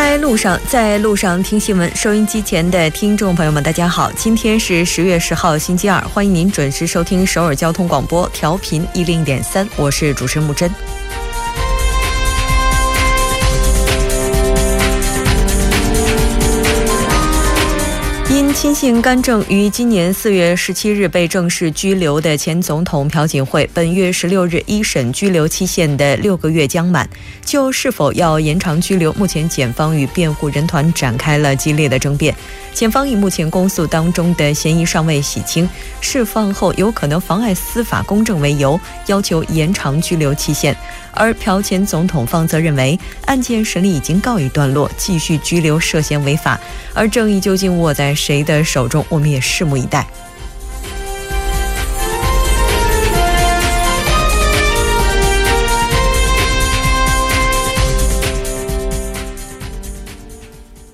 在路上，在路上听新闻。收音机前的听众朋友们，大家好，今天是十月十号，星期二，欢迎您准时收听首尔交通广播，调频一零点三，我是主持人木真。因亲信干政于今年四月十七日被正式拘留的前总统朴槿惠，本月十六日一审拘留期限的六个月将满，就是否要延长拘留，目前检方与辩护人团展开了激烈的争辩。检方以目前公诉当中的嫌疑尚未洗清，释放后有可能妨碍司法公正为由，要求延长拘留期限。而朴前总统方则认为，案件审理已经告一段落，继续拘留涉嫌违法。而正义究竟握在谁的的手中，我们也拭目以待。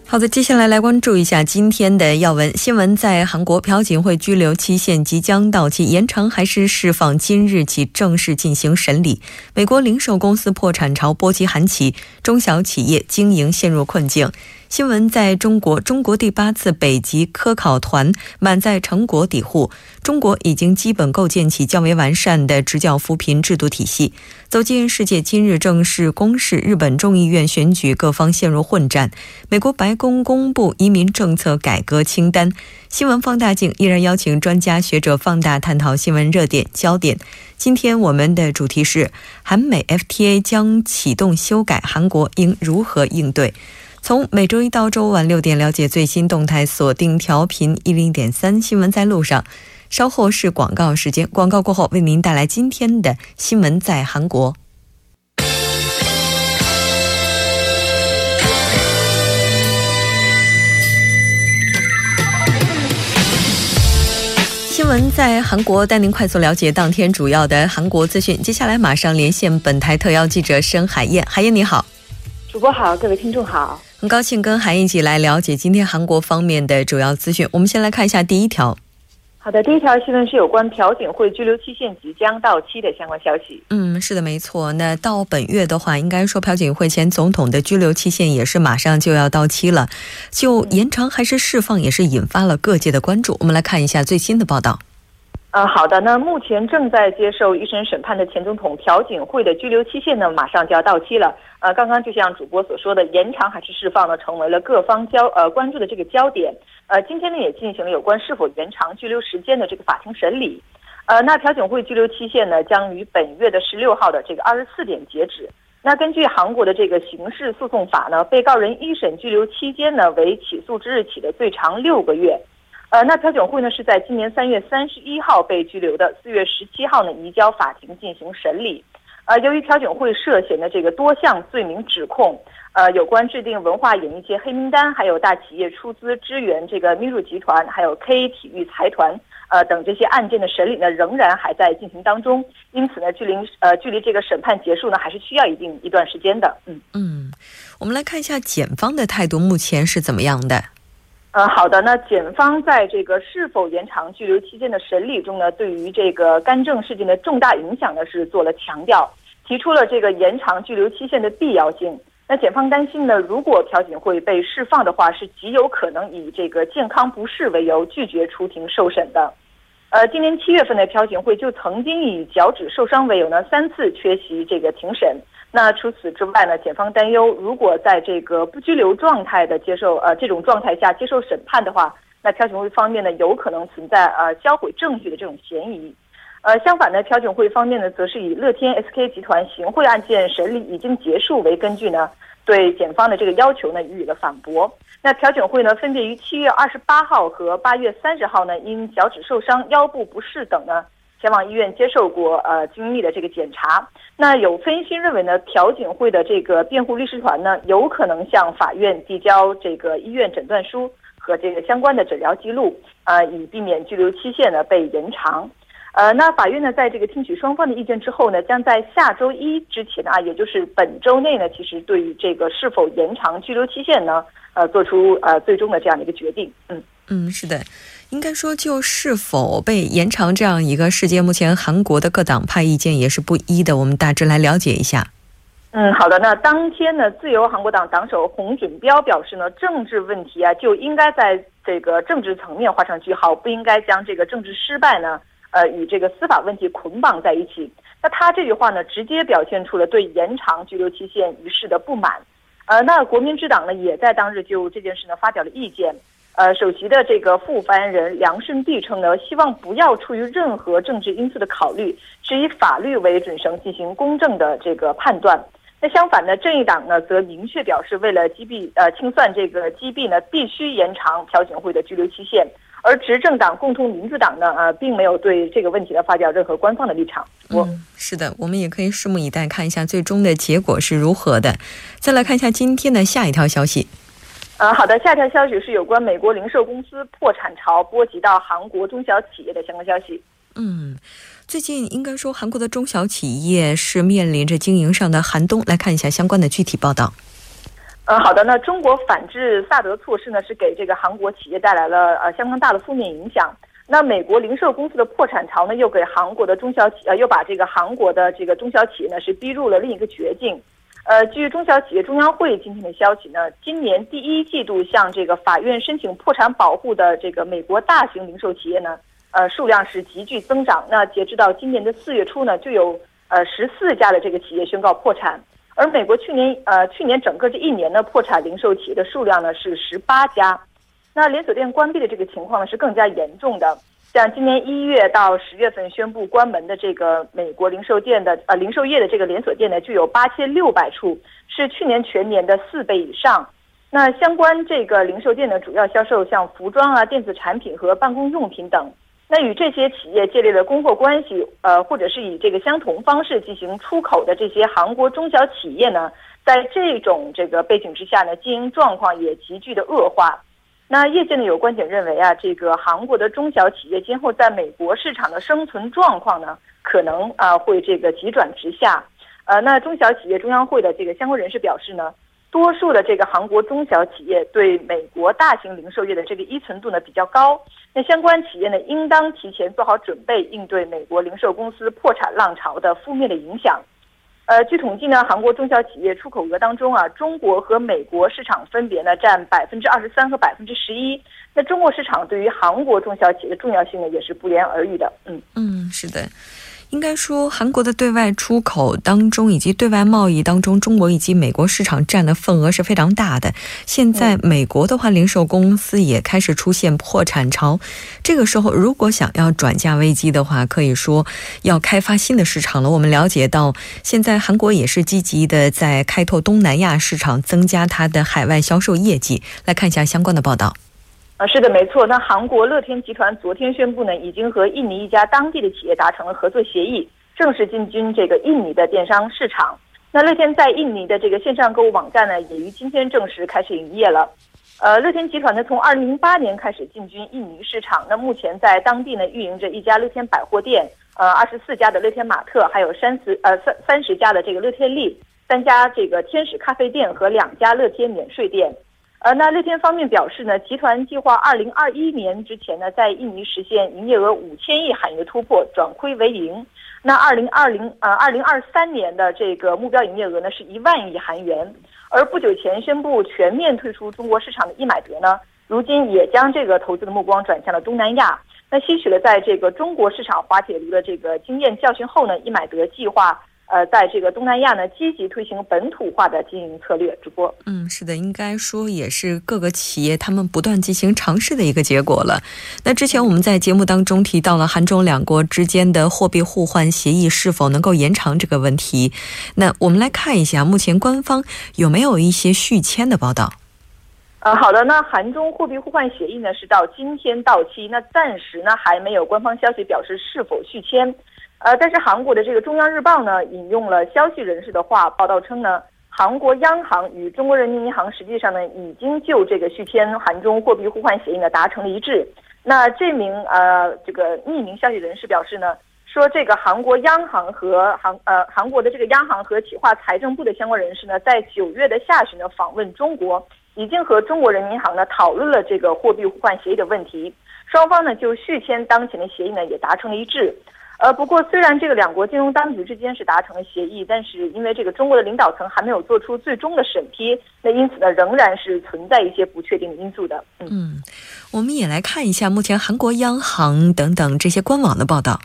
好的，接下来来关注一下今天的要闻新闻。在韩国，朴槿惠拘留期限即将到期，延长还是释放？今日起正式进行审理。美国零售公司破产潮波及韩企，中小企业经营陷入困境。新闻在中国，中国第八次北极科考团满载成果抵沪。中国已经基本构建起较为完善的职教扶贫制度体系。走进世界今日正式公示日本众议院选举，各方陷入混战。美国白宫公布移民政策改革清单。新闻放大镜依然邀请专家学者放大探讨新闻热点焦点。今天我们的主题是韩美 FTA 将启动修改，韩国应如何应对？从每周一到周五晚六点了解最新动态，锁定调频一零点三新闻在路上。稍后是广告时间，广告过后为您带来今天的新闻在韩国。新闻在韩国，带您快速了解当天主要的韩国资讯。接下来马上连线本台特邀记者申海燕，海燕你好。主播好，各位听众好，很高兴跟韩一起来了解今天韩国方面的主要资讯。我们先来看一下第一条。好的，第一条新闻是有关朴槿惠拘留期限即将到期的相关消息。嗯，是的，没错。那到本月的话，应该说朴槿惠前总统的拘留期限也是马上就要到期了，就延长还是释放，也是引发了各界的关注。我们来看一下最新的报道。呃，好的。那目前正在接受一审审判的前总统朴槿惠的拘留期限呢，马上就要到期了。呃，刚刚就像主播所说的，延长还是释放呢，成为了各方焦呃关注的这个焦点。呃，今天呢也进行了有关是否延长拘留时间的这个法庭审理。呃，那朴槿惠拘留期限呢，将于本月的十六号的这个二十四点截止。那根据韩国的这个刑事诉讼法呢，被告人一审拘留期间呢为起诉之日起的最长六个月。呃，那朴槿惠呢是在今年三月三十一号被拘留的，四月十七号呢移交法庭进行审理。呃，由于朴槿惠涉嫌的这个多项罪名指控，呃，有关制定文化演艺界黑名单，还有大企业出资支援这个咪咕集团，还有 K 体育财团，呃等这些案件的审理呢，仍然还在进行当中。因此呢，距离呃距离这个审判结束呢，还是需要一定一段时间的。嗯嗯，我们来看一下检方的态度，目前是怎么样的？呃，好的。那检方在这个是否延长拘留期间的审理中呢，对于这个干政事件的重大影响呢，是做了强调，提出了这个延长拘留期限的必要性。那检方担心呢，如果朴槿惠被释放的话，是极有可能以这个健康不适为由拒绝出庭受审的。呃，今年七月份的朴槿惠就曾经以脚趾受伤为由呢，三次缺席这个庭审。那除此之外呢？检方担忧，如果在这个不拘留状态的接受呃这种状态下接受审判的话，那朴槿惠方面呢有可能存在呃销毁证据的这种嫌疑。呃，相反呢，朴槿惠方面呢则是以乐天 SK 集团行贿案件审理已经结束为根据呢，对检方的这个要求呢予以了反驳。那朴槿惠呢分别于七月二十八号和八月三十号呢因脚趾受伤、腰部不适等呢。前往医院接受过呃精密的这个检查。那有分析认为呢，朴槿惠的这个辩护律师团呢，有可能向法院递交这个医院诊断书和这个相关的诊疗记录，呃，以避免拘留期限呢被延长。呃，那法院呢，在这个听取双方的意见之后呢，将在下周一之前啊，也就是本周内呢，其实对于这个是否延长拘留期限呢，呃，做出呃最终的这样的一个决定。嗯嗯，是的。应该说，就是否被延长这样一个事件，目前韩国的各党派意见也是不一的。我们大致来了解一下。嗯，好的。那当天呢，自由韩国党党首洪准标表示呢，政治问题啊就应该在这个政治层面画上句号，不应该将这个政治失败呢，呃，与这个司法问题捆绑在一起。那他这句话呢，直接表现出了对延长拘留期限一事的不满。呃，那国民之党呢，也在当日就这件事呢发表了意见。呃，首席的这个副发言人梁顺帝称呢，希望不要出于任何政治因素的考虑，是以法律为准绳进行公正的这个判断。那相反呢，正义党呢则明确表示，为了击毙呃清算这个击毙呢，必须延长朴槿惠的拘留期限。而执政党共同民主党呢，呃，并没有对这个问题呢发表任何官方的立场。我是的，我们也可以拭目以待，看一下最终的结果是如何的。再来看一下今天的下一条消息。呃，好的，下一条消息是有关美国零售公司破产潮波及到韩国中小企业的相关消息。嗯。最近应该说，韩国的中小企业是面临着经营上的寒冬。来看一下相关的具体报道。呃，好的，那中国反制萨德措施呢，是给这个韩国企业带来了呃相当大的负面影响。那美国零售公司的破产潮呢，又给韩国的中小企呃，又把这个韩国的这个中小企业呢，是逼入了另一个绝境。呃，据中小企业中央会今天的消息呢，今年第一季度向这个法院申请破产保护的这个美国大型零售企业呢。呃，数量是急剧增长。那截止到今年的四月初呢，就有呃十四家的这个企业宣告破产。而美国去年呃去年整个这一年呢，破产零售企业的数量呢是十八家。那连锁店关闭的这个情况呢是更加严重的。像今年一月到十月份宣布关门的这个美国零售店的呃零售业的这个连锁店呢，就有八千六百处，是去年全年的四倍以上。那相关这个零售店呢，主要销售像服装啊、电子产品和办公用品等。那与这些企业建立了供货关系，呃，或者是以这个相同方式进行出口的这些韩国中小企业呢，在这种这个背景之下呢，经营状况也急剧的恶化。那业界呢有观点认为啊，这个韩国的中小企业今后在美国市场的生存状况呢，可能啊会这个急转直下。呃，那中小企业中央会的这个相关人士表示呢。多数的这个韩国中小企业对美国大型零售业的这个依存度呢比较高，那相关企业呢应当提前做好准备，应对美国零售公司破产浪潮的负面的影响。呃，据统计呢，韩国中小企业出口额当中啊，中国和美国市场分别呢占百分之二十三和百分之十一。那中国市场对于韩国中小企业的重要性呢也是不言而喻的。嗯嗯，是的。应该说，韩国的对外出口当中，以及对外贸易当中，中国以及美国市场占的份额是非常大的。现在，美国的话，零售公司也开始出现破产潮。这个时候，如果想要转嫁危机的话，可以说要开发新的市场了。我们了解到，现在韩国也是积极的在开拓东南亚市场，增加它的海外销售业绩。来看一下相关的报道。啊，是的，没错。那韩国乐天集团昨天宣布呢，已经和印尼一家当地的企业达成了合作协议，正式进军这个印尼的电商市场。那乐天在印尼的这个线上购物网站呢，也于今天正式开始营业了。呃，乐天集团呢，从二零零八年开始进军印尼市场，那目前在当地呢运营着一家乐天百货店，呃，二十四家的乐天玛特，还有三十呃三三十家的这个乐天利，三家这个天使咖啡店和两家乐天免税店。呃，那乐天方面表示呢，集团计划二零二一年之前呢，在印尼实现营业额五千亿韩元的突破，转亏为盈。那二零二零呃二零二三年的这个目标营业额呢，是一万亿韩元。而不久前宣布全面退出中国市场的易买得呢，如今也将这个投资的目光转向了东南亚。那吸取了在这个中国市场滑铁卢的这个经验教训后呢，易买得计划。呃，在这个东南亚呢，积极推行本土化的经营策略。主播，嗯，是的，应该说也是各个企业他们不断进行尝试的一个结果了。那之前我们在节目当中提到了韩中两国之间的货币互换协议是否能够延长这个问题。那我们来看一下，目前官方有没有一些续签的报道？呃，好的，那韩中货币互换协议呢是到今天到期，那暂时呢还没有官方消息表示是否续签。呃，但是韩国的这个中央日报呢，引用了消息人士的话报道称呢，韩国央行与中国人民银行实际上呢，已经就这个续签韩中货币互换协议呢达成了一致。那这名呃这个匿名消息人士表示呢，说这个韩国央行和韩呃韩国的这个央行和企划财政部的相关人士呢，在九月的下旬呢访问中国，已经和中国人民银行呢讨论了这个货币互换协议的问题，双方呢就续签当前的协议呢也达成了一致。呃，不过虽然这个两国金融当局之间是达成了协议，但是因为这个中国的领导层还没有做出最终的审批，那因此呢，仍然是存在一些不确定因素的。嗯，我们也来看一下目前韩国央行等等这些官网的报道。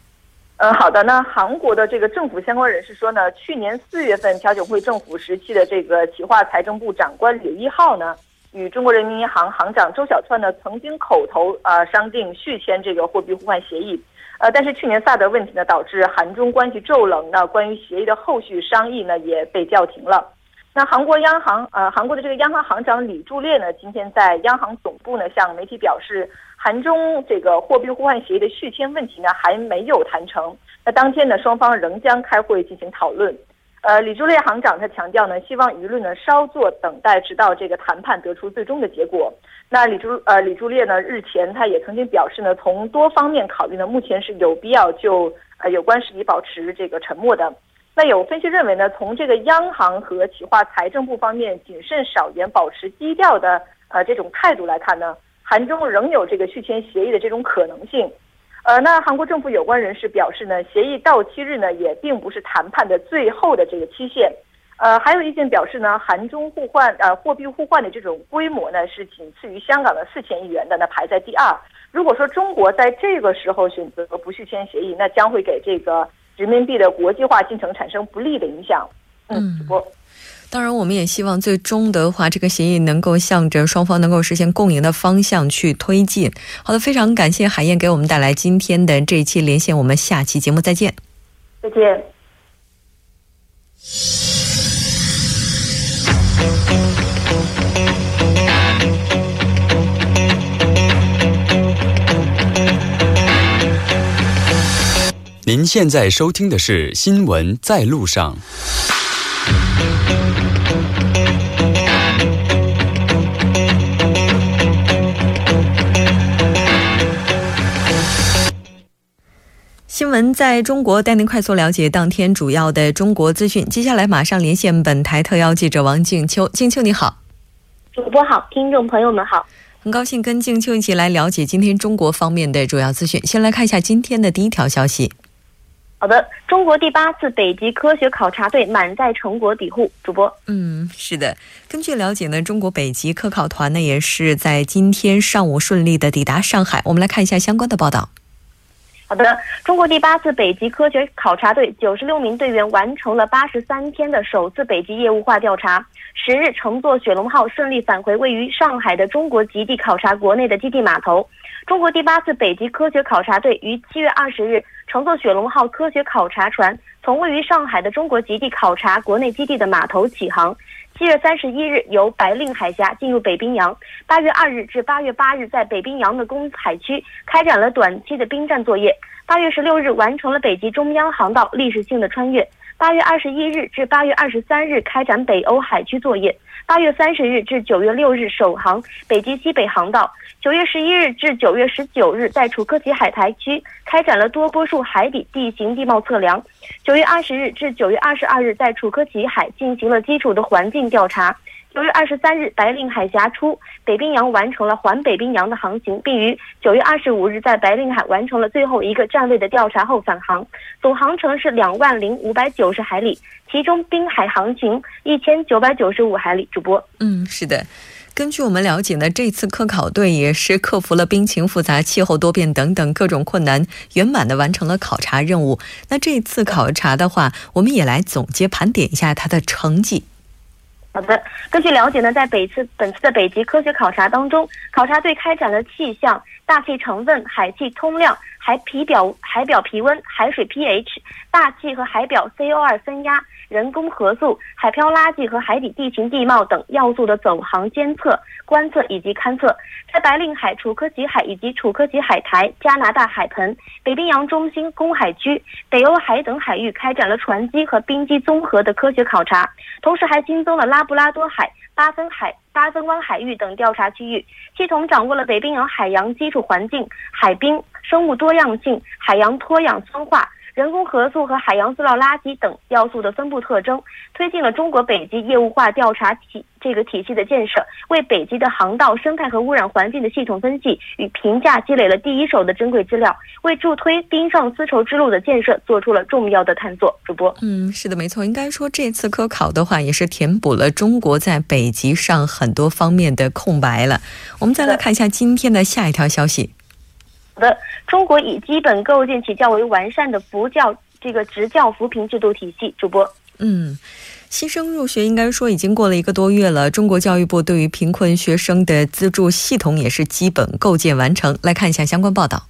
嗯，好的。那韩国的这个政府相关人士说呢，去年四月份朴槿惠政府时期的这个企划财政部长官柳一浩呢，与中国人民银行行长周小川呢，曾经口头呃商定续签这个货币互换协议。呃，但是去年萨德问题呢，导致韩中关系骤冷那，关于协议的后续商议呢，也被叫停了。那韩国央行，呃，韩国的这个央行行长李柱烈呢，今天在央行总部呢，向媒体表示，韩中这个货币互换协议的续签问题呢，还没有谈成。那当天呢，双方仍将开会进行讨论。呃，李柱烈行长他强调呢，希望舆论呢稍作等待，直到这个谈判得出最终的结果。那李柱呃李柱烈呢日前他也曾经表示呢，从多方面考虑呢，目前是有必要就呃有关事宜保持这个沉默的。那有分析认为呢，从这个央行和企划财政部方面谨慎少言、保持低调的呃这种态度来看呢，韩中仍有这个续签协议的这种可能性。呃，那韩国政府有关人士表示呢，协议到期日呢也并不是谈判的最后的这个期限。呃，还有意见表示呢，韩中互换呃货币互换的这种规模呢是仅次于香港的四千亿元的，那排在第二。如果说中国在这个时候选择不续签协议，那将会给这个人民币的国际化进程产生不利的影响。嗯，主播。当然，我们也希望最终的话，这个协议能够向着双方能够实现共赢的方向去推进。好的，非常感谢海燕给我们带来今天的这一期连线，我们下期节目再见。再见。您现在收听的是《新闻在路上》。新闻在中国带您快速了解当天主要的中国资讯。接下来马上连线本台特邀记者王静秋。静秋你好，主播好，听众朋友们好，很高兴跟静秋一起来了解今天中国方面的主要资讯。先来看一下今天的第一条消息。好的，中国第八次北极科学考察队满载成果抵沪。主播，嗯，是的。根据了解呢，中国北极科考团呢也是在今天上午顺利的抵达上海。我们来看一下相关的报道。好的，中国第八次北极科学考察队九十六名队员完成了八十三天的首次北极业务化调查。十日，乘坐雪龙号顺利返回位于上海的中国极地考察国内的基地码头。中国第八次北极科学考察队于七月二十日。乘坐雪龙号科学考察船从位于上海的中国极地考察国内基地的码头起航，七月三十一日由白令海峡进入北冰洋，八月二日至八月八日在北冰洋的公海区开展了短期的冰站作业，八月十六日完成了北极中央航道历史性的穿越，八月二十一日至八月二十三日开展北欧海区作业。八月三十日至九月六日首航北极西北航道，九月十一日至九月十九日在楚科奇海台区开展了多波束海底地形地貌测量，九月二十日至九月二十二日在楚科奇海进行了基础的环境调查。九月二十三日，白令海峡出北冰洋完成了环北冰洋的航行，并于九月二十五日在白令海完成了最后一个站位的调查后返航，总航程是两万零五百九十海里，其中滨海航行一千九百九十五海里。主播，嗯，是的，根据我们了解呢，这次科考队也是克服了冰情复杂、气候多变等等各种困难，圆满的完成了考察任务。那这次考察的话，我们也来总结盘点一下它的成绩。好的，根据了解呢，在本次本次的北极科学考察当中，考察队开展了气象、大气成分、海气通量、海皮表海表皮温、海水 pH、大气和海表 CO2 分压。人工合素、海漂垃圾和海底地形地貌等要素的走航监测、观测以及勘测，在白令海、楚科奇海以及楚科奇海台、加拿大海盆、北冰洋中心公海区、北欧海等海域开展了船机和冰机综合的科学考察，同时还新增了拉布拉多海、八分海、八分湾海域等调查区域，系统掌握了北冰洋海洋基础环境、海冰、生物多样性、海洋脱氧酸化。人工合作和海洋塑料垃圾等要素的分布特征，推进了中国北极业务化调查体这个体系的建设，为北极的航道生态和污染环境的系统分析与评价积累了第一手的珍贵资料，为助推冰上丝绸之路的建设做出了重要的探索。主播，嗯，是的，没错，应该说这次科考的话，也是填补了中国在北极上很多方面的空白了。我们再来看一下今天的下一条消息。好的，中国已基本构建起较为完善的扶教这个职教扶贫制度体系。主播，嗯，新生入学应该说已经过了一个多月了，中国教育部对于贫困学生的资助系统也是基本构建完成。来看一下相关报道。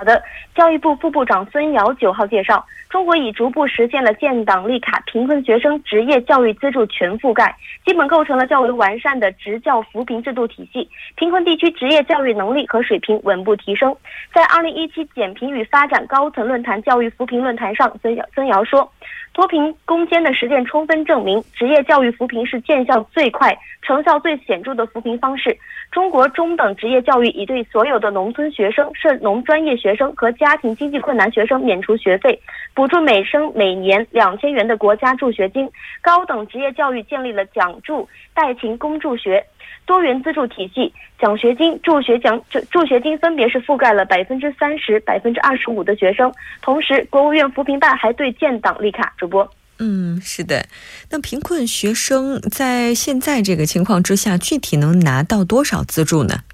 好的，教育部副部长孙瑶九号介绍，中国已逐步实现了建档立卡贫困学生职业教育资助全覆盖，基本构成了较为完善的职教扶贫制度体系，贫困地区职业教育能力和水平稳步提升。在二零一七减贫与发展高层论坛教育扶贫论坛上，孙瑶孙瑶说。脱贫攻坚的实践充分证明，职业教育扶贫是见效最快、成效最显著的扶贫方式。中国中等职业教育已对所有的农村学生、涉农专业学生和家庭经济困难学生免除学费，补助每生每年两千元的国家助学金。高等职业教育建立了奖助代勤公助学。多元资助体系，奖学金、助学奖、助助学金分别是覆盖了百分之三十、百分之二十五的学生。同时，国务院扶贫办还对建档立卡。主播，嗯，是的。那贫困学生在现在这个情况之下，具体能拿到多少资助呢？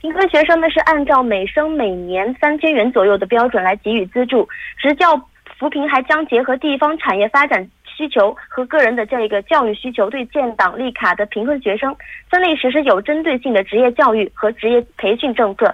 贫困学生呢是按照每生每年三千元左右的标准来给予资助。职教扶贫还将结合地方产业发展。需求和个人的这一个教育需求，对建档立卡的贫困学生，分类实施有针对性的职业教育和职业培训政策，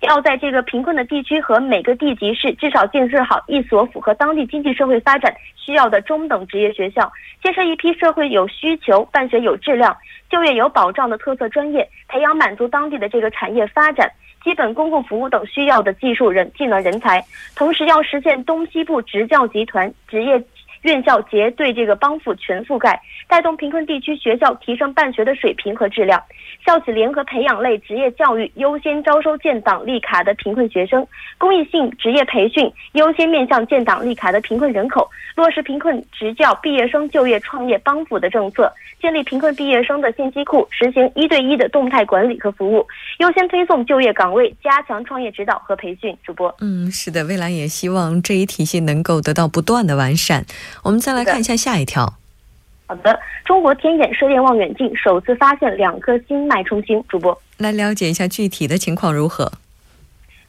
要在这个贫困的地区和每个地级市至少建设好一所符合当地经济社会发展需要的中等职业学校，建设一批社会有需求、办学有质量、就业有保障的特色专业，培养满足当地的这个产业发展、基本公共服务等需要的技术人技能人才，同时要实现东西部职教集团职业。院校结对这个帮扶全覆盖，带动贫困地区学校提升办学的水平和质量。校企联合培养类职业教育优先招收建档立卡的贫困学生，公益性职业培训优先面向建档立卡的贫困人口，落实贫困职教毕业生就业创业帮扶的政策，建立贫困毕业生的信息库，实行一对一的动态管理和服务，优先推送就业岗位，加强创业指导和培训。主播，嗯，是的，未来也希望这一体系能够得到不断的完善。我们再来看一下下一条。好的，中国天眼射电望远镜首次发现两颗新脉冲星。主播，来了解一下具体的情况如何？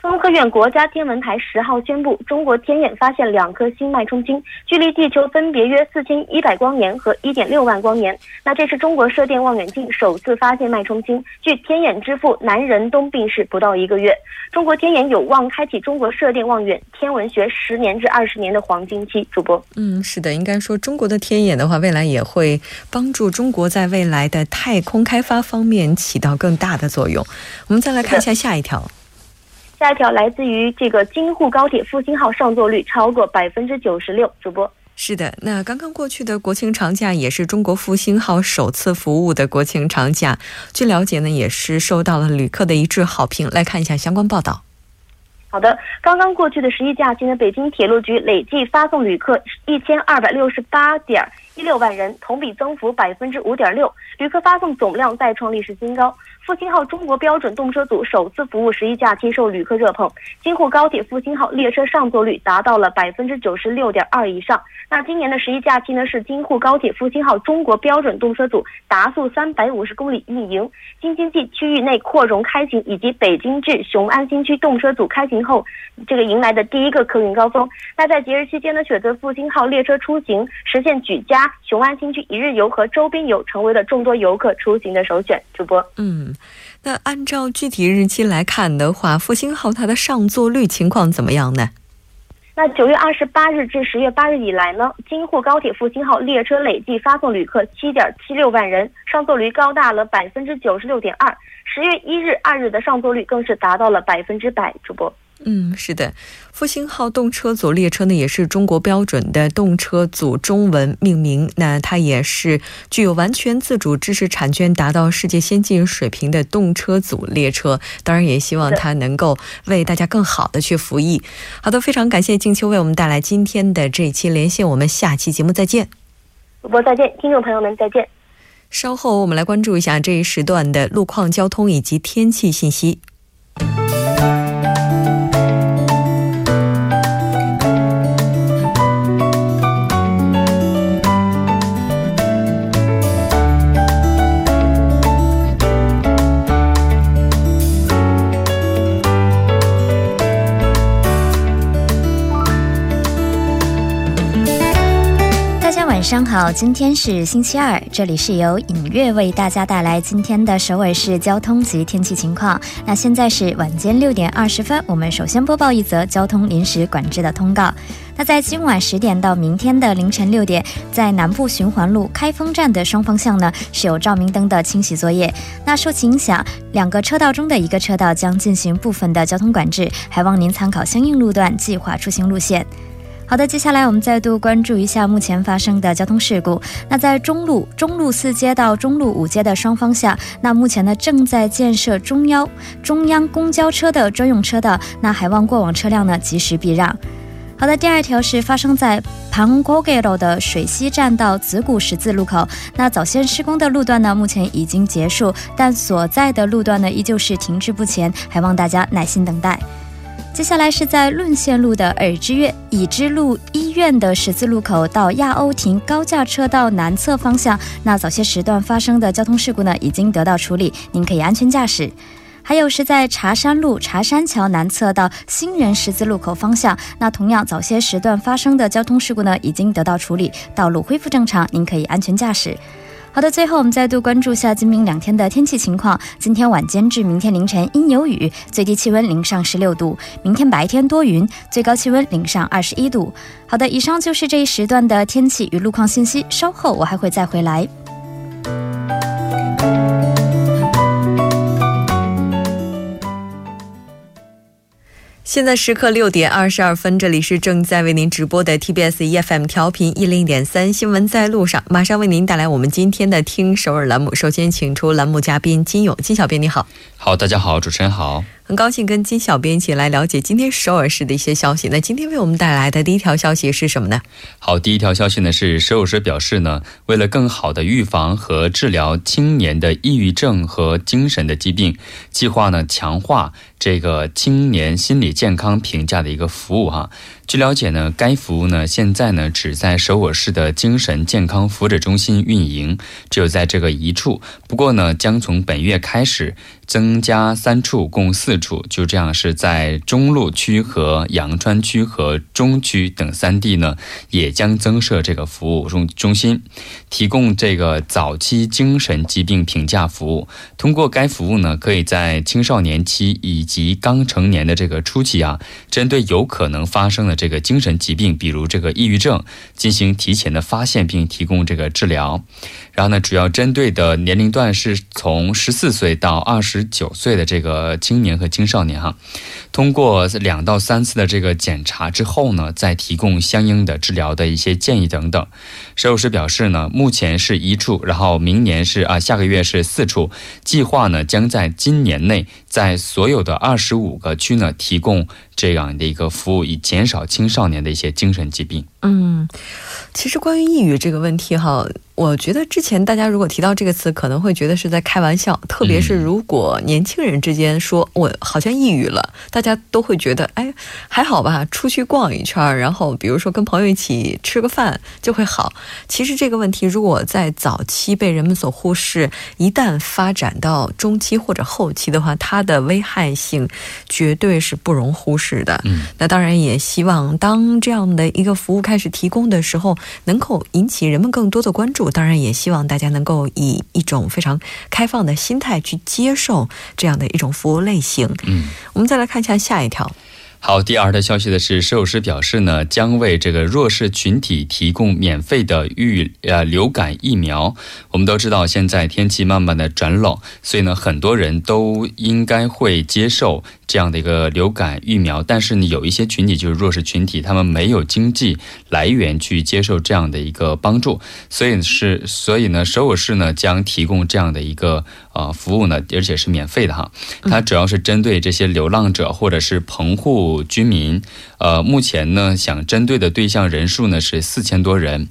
中科院国家天文台十号宣布，中国天眼发现两颗新脉冲星，距离地球分别约四千一百光年和一点六万光年。那这是中国射电望远镜首次发现脉冲星。据天眼之父南仁东病逝不到一个月，中国天眼有望开启中国射电望远天文学十年至二十年的黄金期。主播，嗯，是的，应该说中国的天眼的话，未来也会帮助中国在未来的太空开发方面起到更大的作用。我们再来看一下下一条。下一条来自于这个京沪高铁复兴号上座率超过百分之九十六。主播是的，那刚刚过去的国庆长假也是中国复兴号首次服务的国庆长假。据了解呢，也是受到了旅客的一致好评。来看一下相关报道。好的，刚刚过去的十一假期呢，北京铁路局累计发送旅客一千二百六十八点一六万人，同比增幅百分之五点六，旅客发送总量再创历史新高。复兴号中国标准动车组首次服务十一假期受旅客热捧，京沪高铁复兴号列车上座率达到了百分之九十六点二以上。那今年的十一假期呢，是京沪高铁复兴号中国标准动车组达速三百五十公里运营、京津冀区域内扩容开行以及北京至雄安新区动车组开行后，这个迎来的第一个客运高峰。那在节日期间呢，选择复兴号列车出行，实现举家雄安新区一日游和周边游，成为了众多游客出行的首选。主播，嗯。那按照具体日期来看的话，复兴号它的上座率情况怎么样呢？那九月二十八日至十月八日以来呢，京沪高铁复兴号列车累计发送旅客七点七六万人，上座率高达了百分之九十六点二。十月一日、二日的上座率更是达到了百分之百。主播。嗯，是的，复兴号动车组列车呢，也是中国标准的动车组中文命名。那它也是具有完全自主知识产权、达到世界先进水平的动车组列车。当然，也希望它能够为大家更好的去服役。好的，非常感谢静秋为我们带来今天的这一期连线，我们下期节目再见。主播再见，听众朋友们再见。稍后我们来关注一下这一时段的路况、交通以及天气信息。上好，今天是星期二，这里是由影月为大家带来今天的首尔市交通及天气情况。那现在是晚间六点二十分，我们首先播报一则交通临时管制的通告。那在今晚十点到明天的凌晨六点，在南部循环路开封站的双方向呢是有照明灯的清洗作业。那受其影响，两个车道中的一个车道将进行部分的交通管制，还望您参考相应路段计划出行路线。好的，接下来我们再度关注一下目前发生的交通事故。那在中路中路四街到中路五街的双方向，那目前呢正在建设中央中央公交车的专用车道，那还望过往车辆呢及时避让。好的，第二条是发生在庞高街路的水西站到子谷十字路口，那早先施工的路段呢目前已经结束，但所在的路段呢依旧是停滞不前，还望大家耐心等待。接下来是在论线路的尔之月已知路医院的十字路口到亚欧亭高架车道南侧方向，那早些时段发生的交通事故呢，已经得到处理，您可以安全驾驶。还有是在茶山路茶山桥南侧到新人十字路口方向，那同样早些时段发生的交通事故呢，已经得到处理，道路恢复正常，您可以安全驾驶。好的，最后我们再度关注下今明两天的天气情况。今天晚间至明天凌晨阴有雨，最低气温零上十六度；明天白天多云，最高气温零上二十一度。好的，以上就是这一时段的天气与路况信息。稍后我还会再回来。现在时刻六点二十二分，这里是正在为您直播的 TBS EFM 调频一零点三新闻在路上，马上为您带来我们今天的听首尔栏目。首先，请出栏目嘉宾金勇，金小编你好。好，大家好，主持人好。很高兴跟金小编一起来了解今天首尔市的一些消息。那今天为我们带来的第一条消息是什么呢？好，第一条消息呢是首尔市表示呢，为了更好的预防和治疗青年的抑郁症和精神的疾病，计划呢强化这个青年心理健康评价的一个服务哈。据了解呢，该服务呢现在呢只在首尔市的精神健康福祉中心运营，只有在这个一处。不过呢，将从本月开始。增加三处，共四处，就这样是在中路区和阳川区和中区等三地呢，也将增设这个服务中中心，提供这个早期精神疾病评价服务。通过该服务呢，可以在青少年期以及刚成年的这个初期啊，针对有可能发生的这个精神疾病，比如这个抑郁症，进行提前的发现并提供这个治疗。然后呢，主要针对的年龄段是从十四岁到二十九岁的这个青年和青少年哈。通过两到三次的这个检查之后呢，再提供相应的治疗的一些建议等等。摄入师表示呢，目前是一处，然后明年是啊，下个月是四处。计划呢，将在今年内在所有的二十五个区呢提供这样的一个服务，以减少青少年的一些精神疾病。嗯，其实关于抑郁这个问题哈。我觉得之前大家如果提到这个词，可能会觉得是在开玩笑，特别是如果年轻人之间说“我好像抑郁了”，大家都会觉得“哎，还好吧，出去逛一圈，然后比如说跟朋友一起吃个饭就会好”。其实这个问题如果在早期被人们所忽视，一旦发展到中期或者后期的话，它的危害性绝对是不容忽视的。嗯，那当然也希望当这样的一个服务开始提供的时候，能够引起人们更多的关注。当然也希望大家能够以一种非常开放的心态去接受这样的一种服务类型。嗯，我们再来看一下下一条。好，第二条消息的是，首尔市表示呢，将为这个弱势群体提供免费的预呃流感疫苗。我们都知道，现在天气慢慢的转冷，所以呢，很多人都应该会接受这样的一个流感疫苗。但是呢，有一些群体就是弱势群体，他们没有经济来源去接受这样的一个帮助，所以是所以呢，首尔市呢将提供这样的一个呃服务呢，而且是免费的哈。它主要是针对这些流浪者或者是棚户。居民，呃，目前呢，想针对的对象人数呢是四千多人，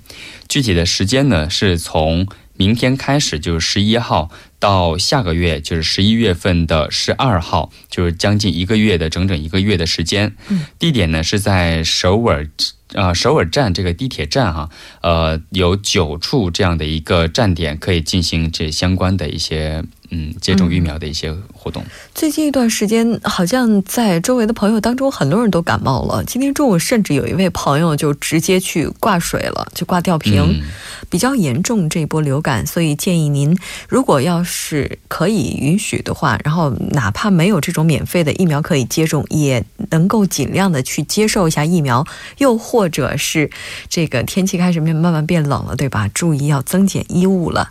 具体的时间呢是从明天开始，就是十一号到下个月，就是十一月份的十二号，就是将近一个月的整整一个月的时间。嗯，地点呢是在首尔，呃，首尔站这个地铁站哈，呃，有九处这样的一个站点可以进行这相关的一些。嗯，接种疫苗的一些活动。最近一段时间，好像在周围的朋友当中，很多人都感冒了。今天中午，甚至有一位朋友就直接去挂水了，就挂吊瓶，比较严重这一波流感。所以建议您，如果要是可以允许的话，然后哪怕没有这种免费的疫苗可以接种，也能够尽量的去接受一下疫苗。又或者是这个天气开始变慢慢变冷了，对吧？注意要增减衣物了。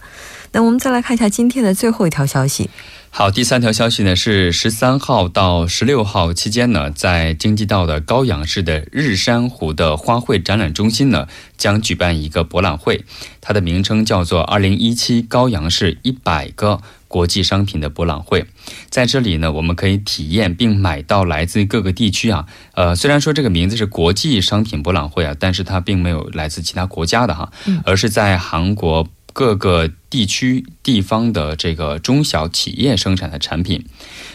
那我们再来看一下今天的最后一条消息。好，第三条消息呢是十三号到十六号期间呢，在京畿道的高阳市的日山湖的花卉展览中心呢，将举办一个博览会，它的名称叫做“二零一七高阳市一百个国际商品的博览会”。在这里呢，我们可以体验并买到来自各个地区啊，呃，虽然说这个名字是国际商品博览会啊，但是它并没有来自其他国家的哈，而是在韩国。各个地区地方的这个中小企业生产的产品，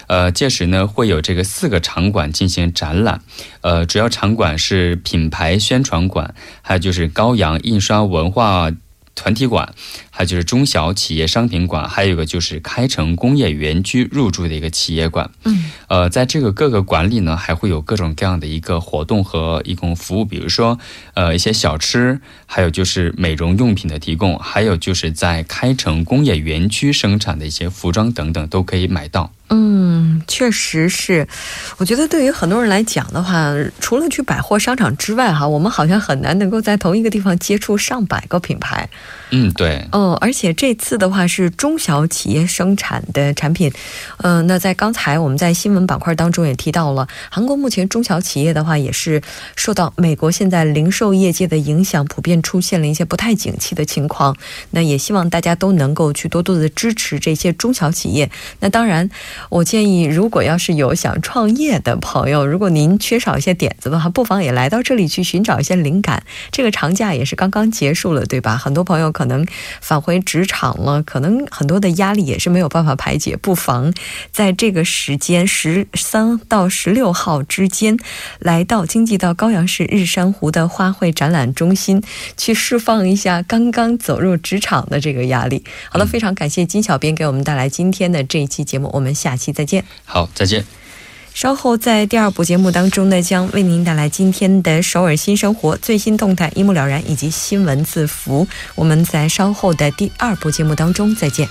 呃，届时呢会有这个四个场馆进行展览，呃，主要场馆是品牌宣传馆，还有就是高阳印刷文化。团体馆，还有就是中小企业商品馆，还有一个就是开城工业园区入驻的一个企业馆。嗯，呃，在这个各个馆里呢，还会有各种各样的一个活动和一共服务，比如说，呃，一些小吃，还有就是美容用品的提供，还有就是在开城工业园区生产的一些服装等等，都可以买到。嗯，确实是。我觉得对于很多人来讲的话，除了去百货商场之外，哈，我们好像很难能够在同一个地方接触上百个品牌。嗯，对。哦，哦而且这次的话是中小企业生产的产品。嗯，那在刚才我们在新闻板块当中也提到了，韩国目前中小企业的话也是受到美国现在零售业界的影响，普遍出现了一些不太景气的情况。那也希望大家都能够去多多的支持这些中小企业。那当然，我建议如果要是有想创业的朋友，如果您缺少一些点子的话，不妨也来到这里去寻找一些灵感。这个长假也是刚刚结束了，对吧？很多朋友。可能返回职场了，可能很多的压力也是没有办法排解，不妨在这个时间十三到十六号之间，来到经济到高阳市日山湖的花卉展览中心，去释放一下刚刚走入职场的这个压力。好了，非常感谢金小编给我们带来今天的这一期节目，我们下期再见。好，再见。稍后在第二部节目当中呢，将为您带来今天的首尔新生活最新动态，一目了然以及新闻字符。我们在稍后的第二部节目当中再见。